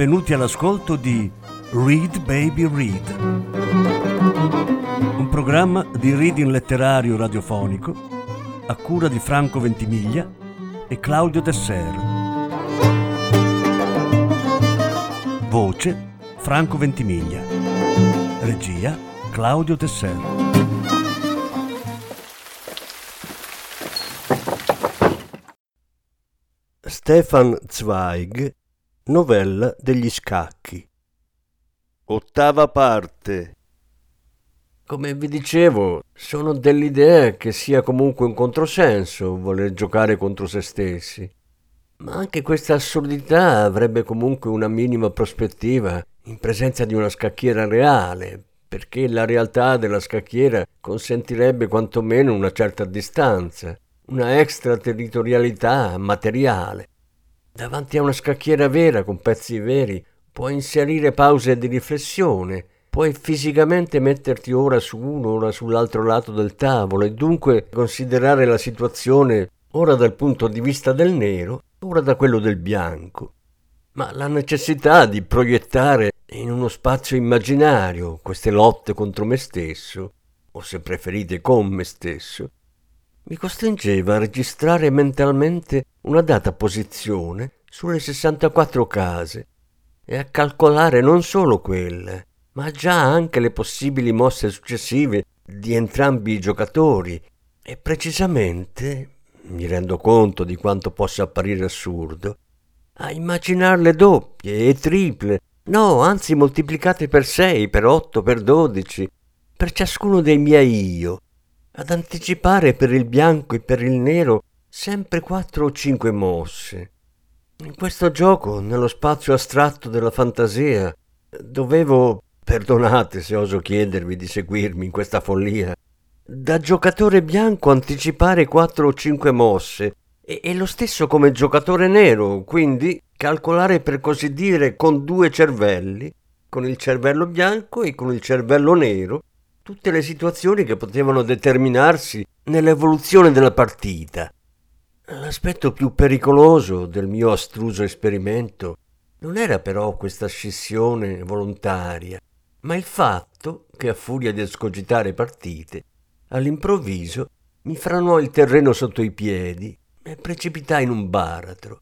benvenuti all'ascolto di Read Baby Read, un programma di reading letterario radiofonico a cura di Franco Ventimiglia e Claudio Desser. Voce Franco Ventimiglia. Regia Claudio Desser. Stefan Zweig Novella degli scacchi. Ottava parte. Come vi dicevo, sono dell'idea che sia comunque un controsenso voler giocare contro se stessi. Ma anche questa assurdità avrebbe comunque una minima prospettiva in presenza di una scacchiera reale, perché la realtà della scacchiera consentirebbe quantomeno una certa distanza, una extraterritorialità materiale. Davanti a una scacchiera vera con pezzi veri puoi inserire pause di riflessione, puoi fisicamente metterti ora su uno, ora sull'altro lato del tavolo e dunque considerare la situazione ora dal punto di vista del nero, ora da quello del bianco. Ma la necessità di proiettare in uno spazio immaginario queste lotte contro me stesso, o se preferite con me stesso, mi costringeva a registrare mentalmente una data posizione sulle 64 case e a calcolare non solo quelle, ma già anche le possibili mosse successive di entrambi i giocatori. E precisamente, mi rendo conto di quanto possa apparire assurdo, a immaginarle doppie e triple, no, anzi moltiplicate per 6, per 8, per 12, per ciascuno dei miei io, ad anticipare per il bianco e per il nero sempre quattro o cinque mosse. In questo gioco, nello spazio astratto della fantasia, dovevo, perdonate se oso chiedervi di seguirmi in questa follia, da giocatore bianco anticipare quattro o cinque mosse e, e lo stesso come giocatore nero, quindi calcolare per così dire con due cervelli, con il cervello bianco e con il cervello nero, tutte le situazioni che potevano determinarsi nell'evoluzione della partita. L'aspetto più pericoloso del mio astruso esperimento non era però questa scissione volontaria, ma il fatto che a furia di escogitare partite, all'improvviso mi franò il terreno sotto i piedi e precipitai in un baratro.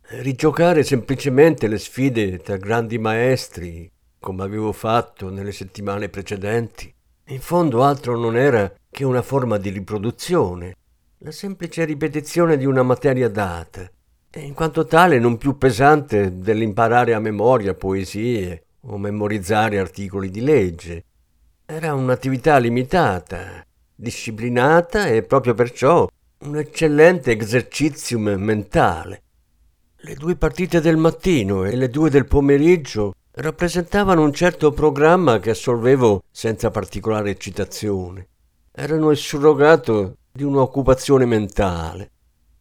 Rigiocare semplicemente le sfide tra grandi maestri, come avevo fatto nelle settimane precedenti, in fondo altro non era che una forma di riproduzione, la semplice ripetizione di una materia data, e in quanto tale non più pesante dell'imparare a memoria poesie o memorizzare articoli di legge. Era un'attività limitata, disciplinata e proprio perciò un eccellente exercizium mentale. Le due partite del mattino e le due del pomeriggio rappresentavano un certo programma che assolvevo senza particolare eccitazione. Erano il surrogato di un'occupazione mentale.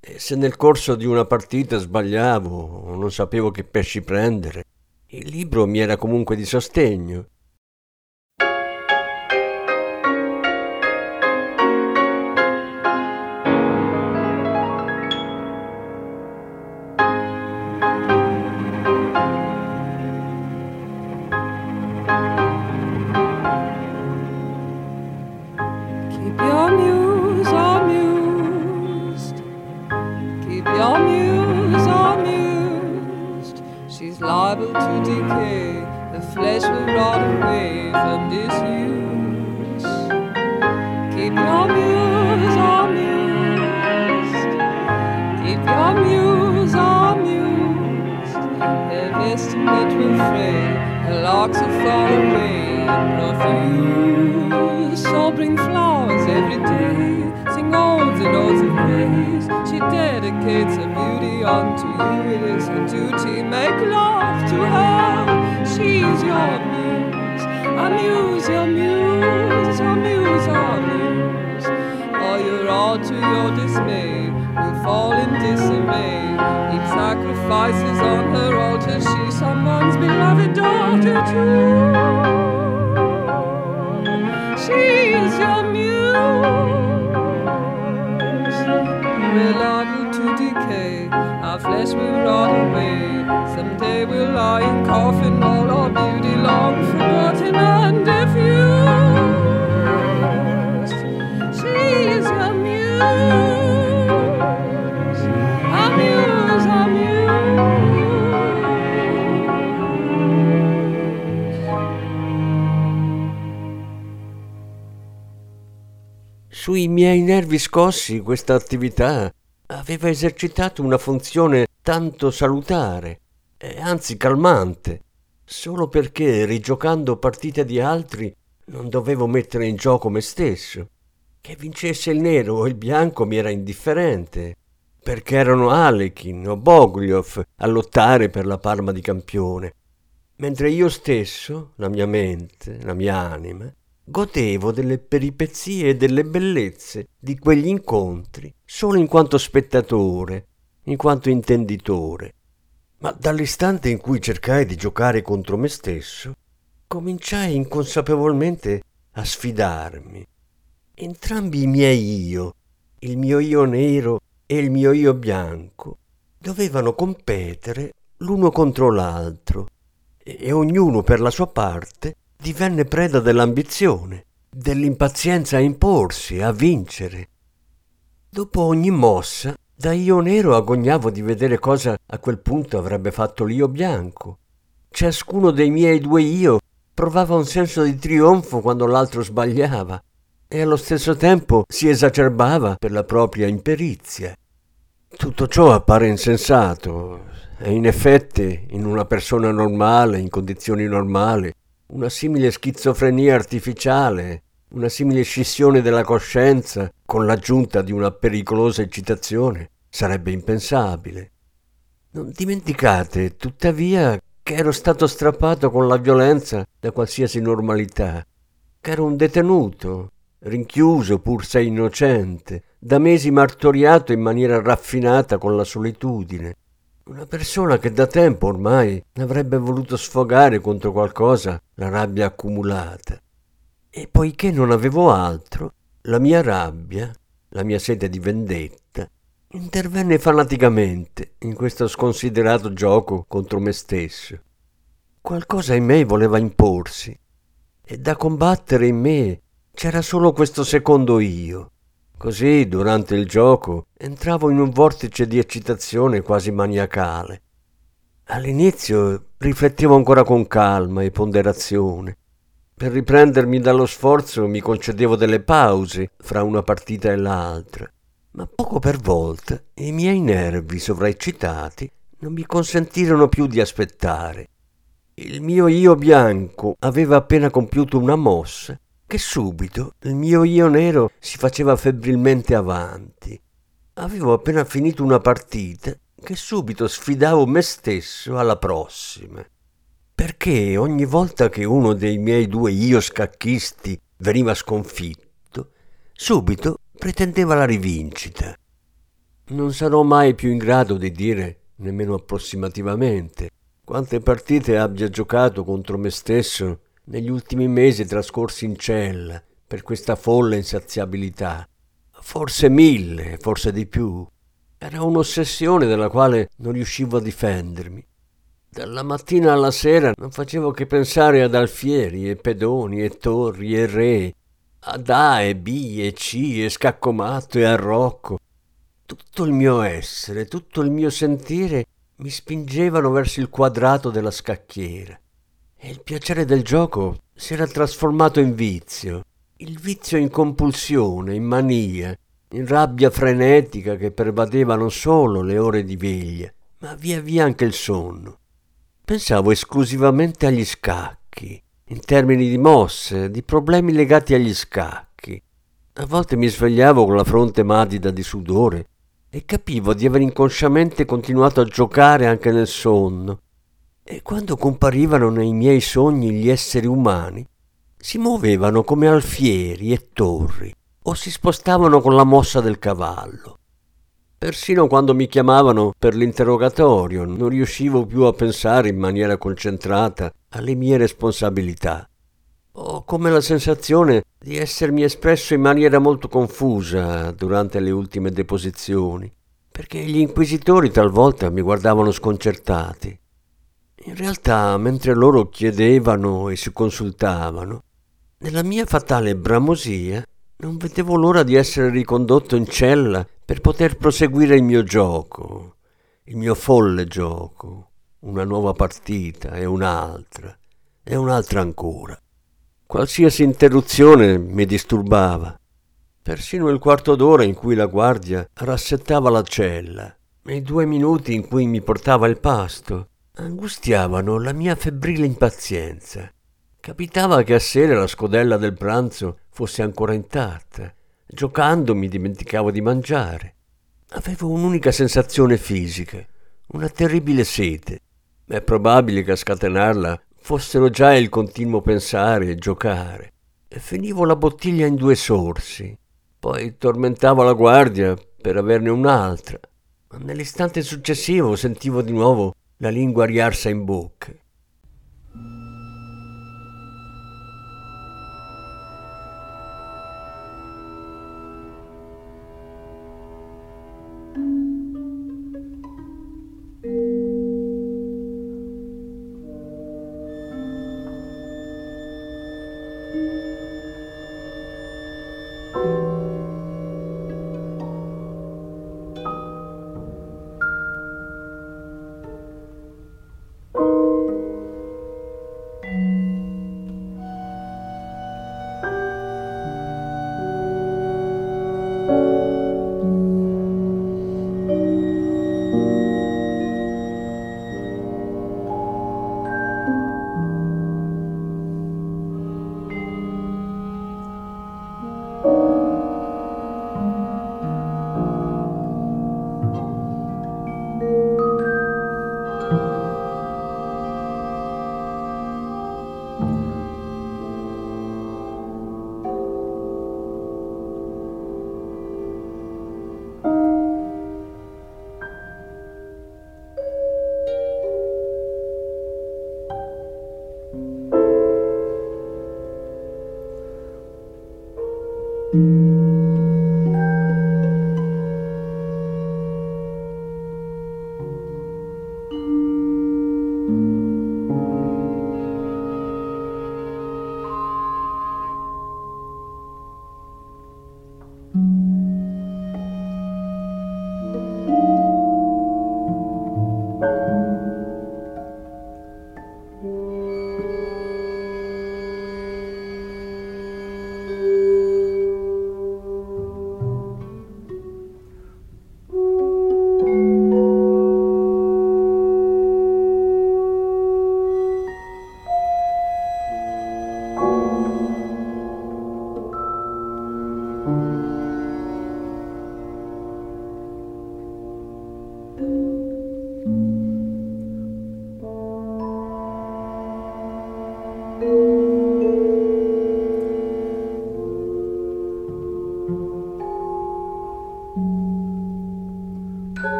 E se nel corso di una partita sbagliavo o non sapevo che pesci prendere, il libro mi era comunque di sostegno liable to decay. The flesh will rot away from disuse. Keep your muse amused. Keep your muse amused. Her vestment will fray. The locks will fall away in profuse. So bring flowers every day. Sing all the notes of praise. She dedicates her beauty unto you. It is her duty. Make love to her. She's your muse, a muse, your muse, your muse, our muse. Or you're all to your dismay, will fall in disarray. Heap sacrifices on her altar, she's someone's beloved daughter too. She's your muse, melody to decay. flesh will rot away. Someday we'll lie in coffin, all our beauty long forgotten and diffused. She is a muse, a muse, a muse. Sui miei nervi scossi questa attività aveva esercitato una funzione tanto salutare e anzi calmante, solo perché rigiocando partite di altri non dovevo mettere in gioco me stesso. Che vincesse il nero o il bianco mi era indifferente, perché erano Alekin o Bogliov a lottare per la palma di campione, mentre io stesso, la mia mente, la mia anima, godevo delle peripezie e delle bellezze di quegli incontri solo in quanto spettatore, in quanto intenditore. Ma dall'istante in cui cercai di giocare contro me stesso, cominciai inconsapevolmente a sfidarmi. Entrambi i miei io, il mio io nero e il mio io bianco, dovevano competere l'uno contro l'altro e ognuno per la sua parte divenne preda dell'ambizione, dell'impazienza a imporsi, a vincere. Dopo ogni mossa, da io nero agognavo di vedere cosa a quel punto avrebbe fatto l'io bianco. Ciascuno dei miei due io provava un senso di trionfo quando l'altro sbagliava e allo stesso tempo si esacerbava per la propria imperizia. Tutto ciò appare insensato e in effetti in una persona normale, in condizioni normali, una simile schizofrenia artificiale, una simile scissione della coscienza con l'aggiunta di una pericolosa eccitazione sarebbe impensabile. Non dimenticate, tuttavia, che ero stato strappato con la violenza da qualsiasi normalità, che ero un detenuto, rinchiuso pur se innocente, da mesi martoriato in maniera raffinata con la solitudine, una persona che da tempo ormai avrebbe voluto sfogare contro qualcosa la rabbia accumulata. E poiché non avevo altro, la mia rabbia, la mia sete di vendetta, intervenne fanaticamente in questo sconsiderato gioco contro me stesso. Qualcosa in me voleva imporsi e da combattere in me c'era solo questo secondo io, Così, durante il gioco, entravo in un vortice di eccitazione quasi maniacale. All'inizio riflettevo ancora con calma e ponderazione. Per riprendermi dallo sforzo mi concedevo delle pause fra una partita e l'altra, ma poco per volta i miei nervi sovraeccitati non mi consentirono più di aspettare. Il mio io bianco aveva appena compiuto una mossa che subito il mio io nero si faceva febbrilmente avanti. Avevo appena finito una partita che subito sfidavo me stesso alla prossima. Perché ogni volta che uno dei miei due io scacchisti veniva sconfitto, subito pretendeva la rivincita. Non sarò mai più in grado di dire, nemmeno approssimativamente, quante partite abbia giocato contro me stesso negli ultimi mesi trascorsi in cella per questa folle insaziabilità. Forse mille, forse di più. Era un'ossessione della quale non riuscivo a difendermi. Dalla mattina alla sera non facevo che pensare ad alfieri e pedoni e torri e re, ad A e B e C e scaccomatto e arrocco. Tutto il mio essere, tutto il mio sentire mi spingevano verso il quadrato della scacchiera. E il piacere del gioco si era trasformato in vizio, il vizio in compulsione, in mania, in rabbia frenetica che pervadeva non solo le ore di veglia, ma via via anche il sonno. Pensavo esclusivamente agli scacchi, in termini di mosse, di problemi legati agli scacchi. A volte mi svegliavo con la fronte madida di sudore e capivo di aver inconsciamente continuato a giocare anche nel sonno, e quando comparivano nei miei sogni gli esseri umani, si muovevano come alfieri e torri o si spostavano con la mossa del cavallo. Persino quando mi chiamavano per l'interrogatorio non riuscivo più a pensare in maniera concentrata alle mie responsabilità. Ho come la sensazione di essermi espresso in maniera molto confusa durante le ultime deposizioni, perché gli inquisitori talvolta mi guardavano sconcertati in realtà, mentre loro chiedevano e si consultavano, nella mia fatale bramosia non vedevo l'ora di essere ricondotto in cella per poter proseguire il mio gioco, il mio folle gioco, una nuova partita e un'altra e un'altra ancora. Qualsiasi interruzione mi disturbava. Persino il quarto d'ora in cui la guardia rassettava la cella e i due minuti in cui mi portava il pasto angustiavano la mia febbrile impazienza. Capitava che a sera la scodella del pranzo fosse ancora intatta. Giocando mi dimenticavo di mangiare. Avevo un'unica sensazione fisica, una terribile sete. È probabile che a scatenarla fossero già il continuo pensare e giocare. E finivo la bottiglia in due sorsi. Poi tormentavo la guardia per averne un'altra. Ma nell'istante successivo sentivo di nuovo la lingua riarsa in bocca.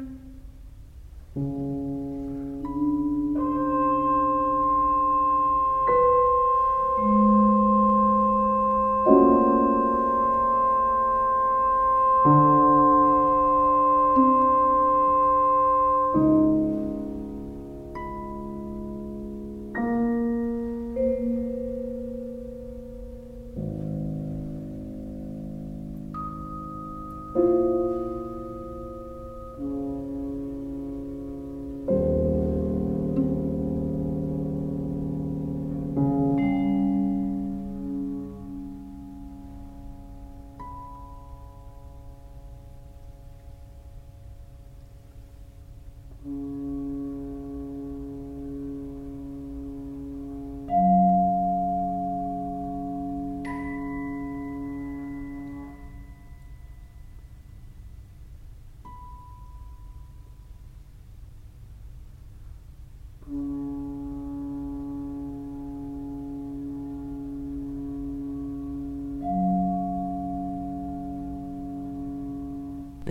Ooh. Mm -hmm.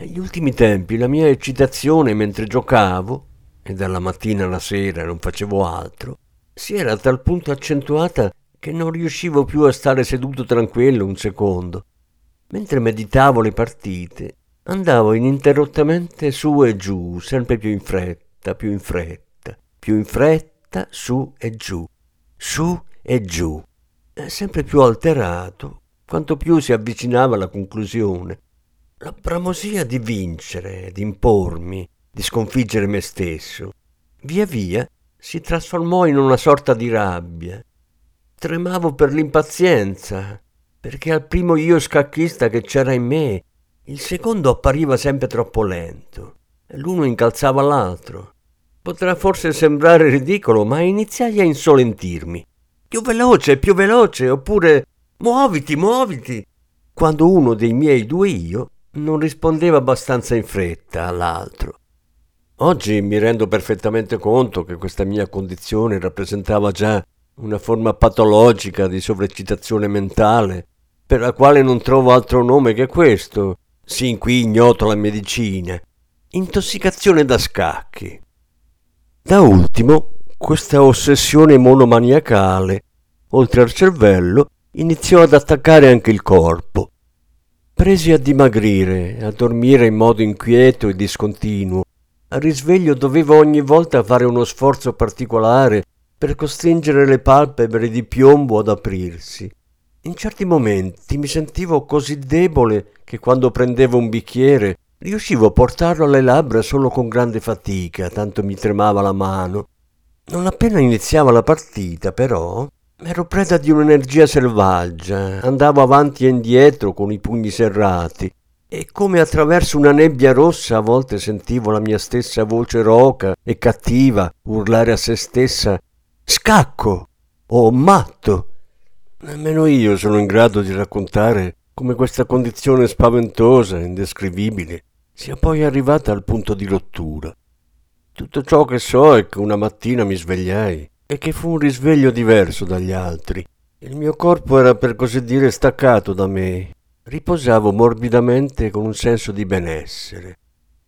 Negli ultimi tempi la mia eccitazione mentre giocavo, e dalla mattina alla sera non facevo altro, si era a tal punto accentuata che non riuscivo più a stare seduto tranquillo un secondo. Mentre meditavo le partite, andavo ininterrottamente su e giù, sempre più in fretta, più in fretta, più in fretta, su e giù, su e giù, sempre più alterato, quanto più si avvicinava alla conclusione la bramosia di vincere, di impormi, di sconfiggere me stesso, via via si trasformò in una sorta di rabbia. Tremavo per l'impazienza, perché al primo io scacchista che c'era in me, il secondo appariva sempre troppo lento e l'uno incalzava l'altro. Potrà forse sembrare ridicolo, ma iniziai a insolentirmi. Più veloce, più veloce, oppure muoviti, muoviti. Quando uno dei miei due io non rispondeva abbastanza in fretta all'altro. Oggi mi rendo perfettamente conto che questa mia condizione rappresentava già una forma patologica di sovreccitazione mentale, per la quale non trovo altro nome che questo, sin qui ignoto la medicina, intossicazione da scacchi. Da ultimo, questa ossessione monomaniacale, oltre al cervello, iniziò ad attaccare anche il corpo Presi a dimagrire, a dormire in modo inquieto e discontinuo. Al risveglio dovevo ogni volta fare uno sforzo particolare per costringere le palpebre di piombo ad aprirsi. In certi momenti mi sentivo così debole che quando prendevo un bicchiere riuscivo a portarlo alle labbra solo con grande fatica, tanto mi tremava la mano. Non appena iniziava la partita, però, Ero preda di un'energia selvaggia, andavo avanti e indietro con i pugni serrati e come attraverso una nebbia rossa a volte sentivo la mia stessa voce roca e cattiva urlare a se stessa Scacco! o matto! Nemmeno io sono in grado di raccontare come questa condizione spaventosa, indescrivibile, sia poi arrivata al punto di rottura. Tutto ciò che so è che una mattina mi svegliai e che fu un risveglio diverso dagli altri. Il mio corpo era per così dire staccato da me. Riposavo morbidamente con un senso di benessere.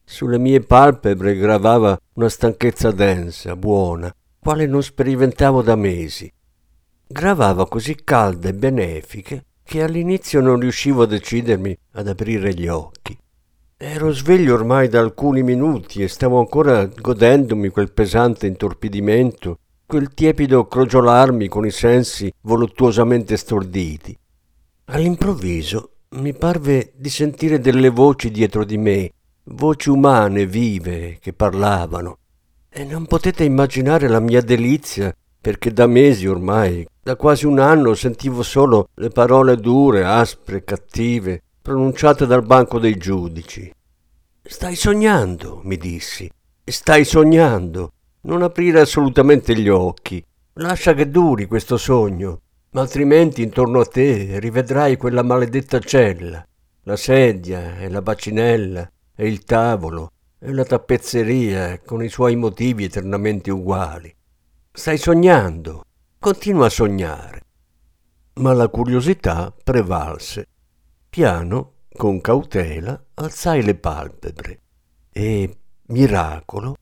Sulle mie palpebre gravava una stanchezza densa, buona, quale non sperimentavo da mesi. Gravava così calda e benefica che all'inizio non riuscivo a decidermi ad aprire gli occhi. Ero sveglio ormai da alcuni minuti e stavo ancora godendomi quel pesante intorpidimento quel tiepido crogiolarmi con i sensi voluttuosamente storditi. All'improvviso mi parve di sentire delle voci dietro di me, voci umane, vive, che parlavano. E non potete immaginare la mia delizia, perché da mesi ormai, da quasi un anno, sentivo solo le parole dure, aspre, cattive, pronunciate dal banco dei giudici. Stai sognando, mi dissi, stai sognando. Non aprire assolutamente gli occhi. Lascia che duri questo sogno, ma altrimenti intorno a te rivedrai quella maledetta cella, la sedia e la bacinella e il tavolo e la tappezzeria con i suoi motivi eternamente uguali. Stai sognando, continua a sognare. Ma la curiosità prevalse. Piano, con cautela, alzai le palpebre e miracolo,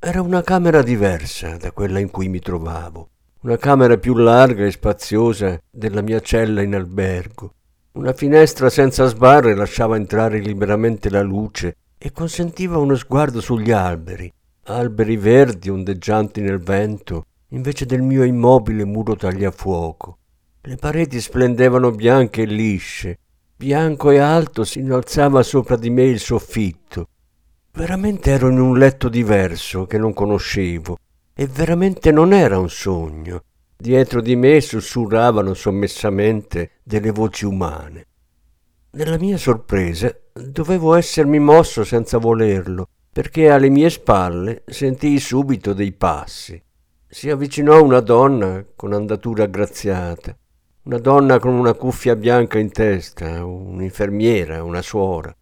era una camera diversa da quella in cui mi trovavo, una camera più larga e spaziosa della mia cella in albergo. Una finestra senza sbarre lasciava entrare liberamente la luce e consentiva uno sguardo sugli alberi, alberi verdi ondeggianti nel vento, invece del mio immobile muro tagliafuoco. Le pareti splendevano bianche e lisce, bianco e alto si innalzava sopra di me il soffitto. Veramente ero in un letto diverso che non conoscevo e veramente non era un sogno. Dietro di me sussurravano sommessamente delle voci umane. Nella mia sorpresa dovevo essermi mosso senza volerlo, perché alle mie spalle sentii subito dei passi. Si avvicinò una donna con andatura aggraziata, una donna con una cuffia bianca in testa, un'infermiera, una suora.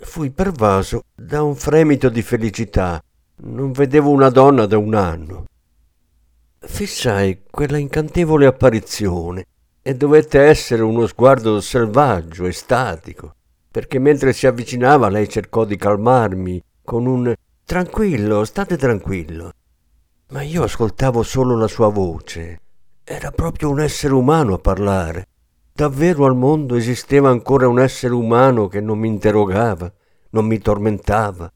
Fui pervaso da un fremito di felicità. Non vedevo una donna da un anno. Fissai quella incantevole apparizione e dovette essere uno sguardo selvaggio, estatico, perché mentre si avvicinava lei cercò di calmarmi con un tranquillo, state tranquillo. Ma io ascoltavo solo la sua voce. Era proprio un essere umano a parlare. Davvero al mondo esisteva ancora un essere umano che non mi interrogava, non mi tormentava.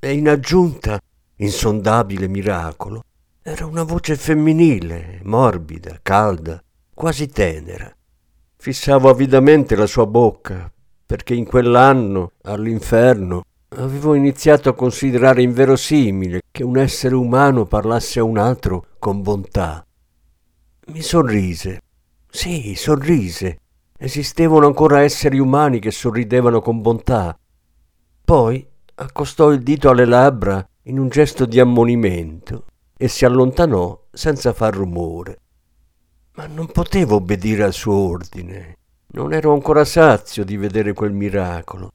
E in aggiunta, insondabile miracolo, era una voce femminile, morbida, calda, quasi tenera. Fissavo avidamente la sua bocca, perché in quell'anno, all'inferno, avevo iniziato a considerare inverosimile che un essere umano parlasse a un altro con bontà. Mi sorrise. Sì, sorrise. Esistevano ancora esseri umani che sorridevano con bontà. Poi accostò il dito alle labbra in un gesto di ammonimento e si allontanò senza far rumore. Ma non potevo obbedire al suo ordine. Non ero ancora sazio di vedere quel miracolo.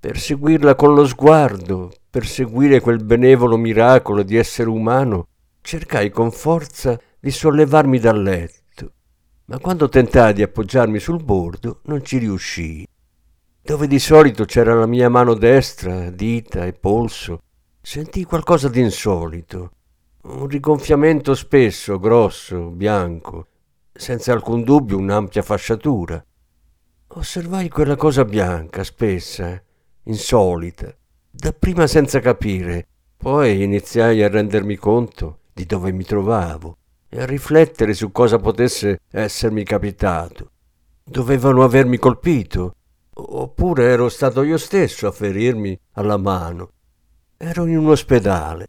Per seguirla con lo sguardo, per seguire quel benevolo miracolo di essere umano, cercai con forza di sollevarmi dal letto. Ma quando tentai di appoggiarmi sul bordo, non ci riuscii. Dove di solito c'era la mia mano destra, dita e polso, sentii qualcosa di insolito un rigonfiamento spesso, grosso, bianco, senza alcun dubbio un'ampia fasciatura. Osservai quella cosa bianca, spessa, insolita, dapprima senza capire, poi iniziai a rendermi conto di dove mi trovavo e riflettere su cosa potesse essermi capitato. Dovevano avermi colpito, oppure ero stato io stesso a ferirmi alla mano. Ero in un ospedale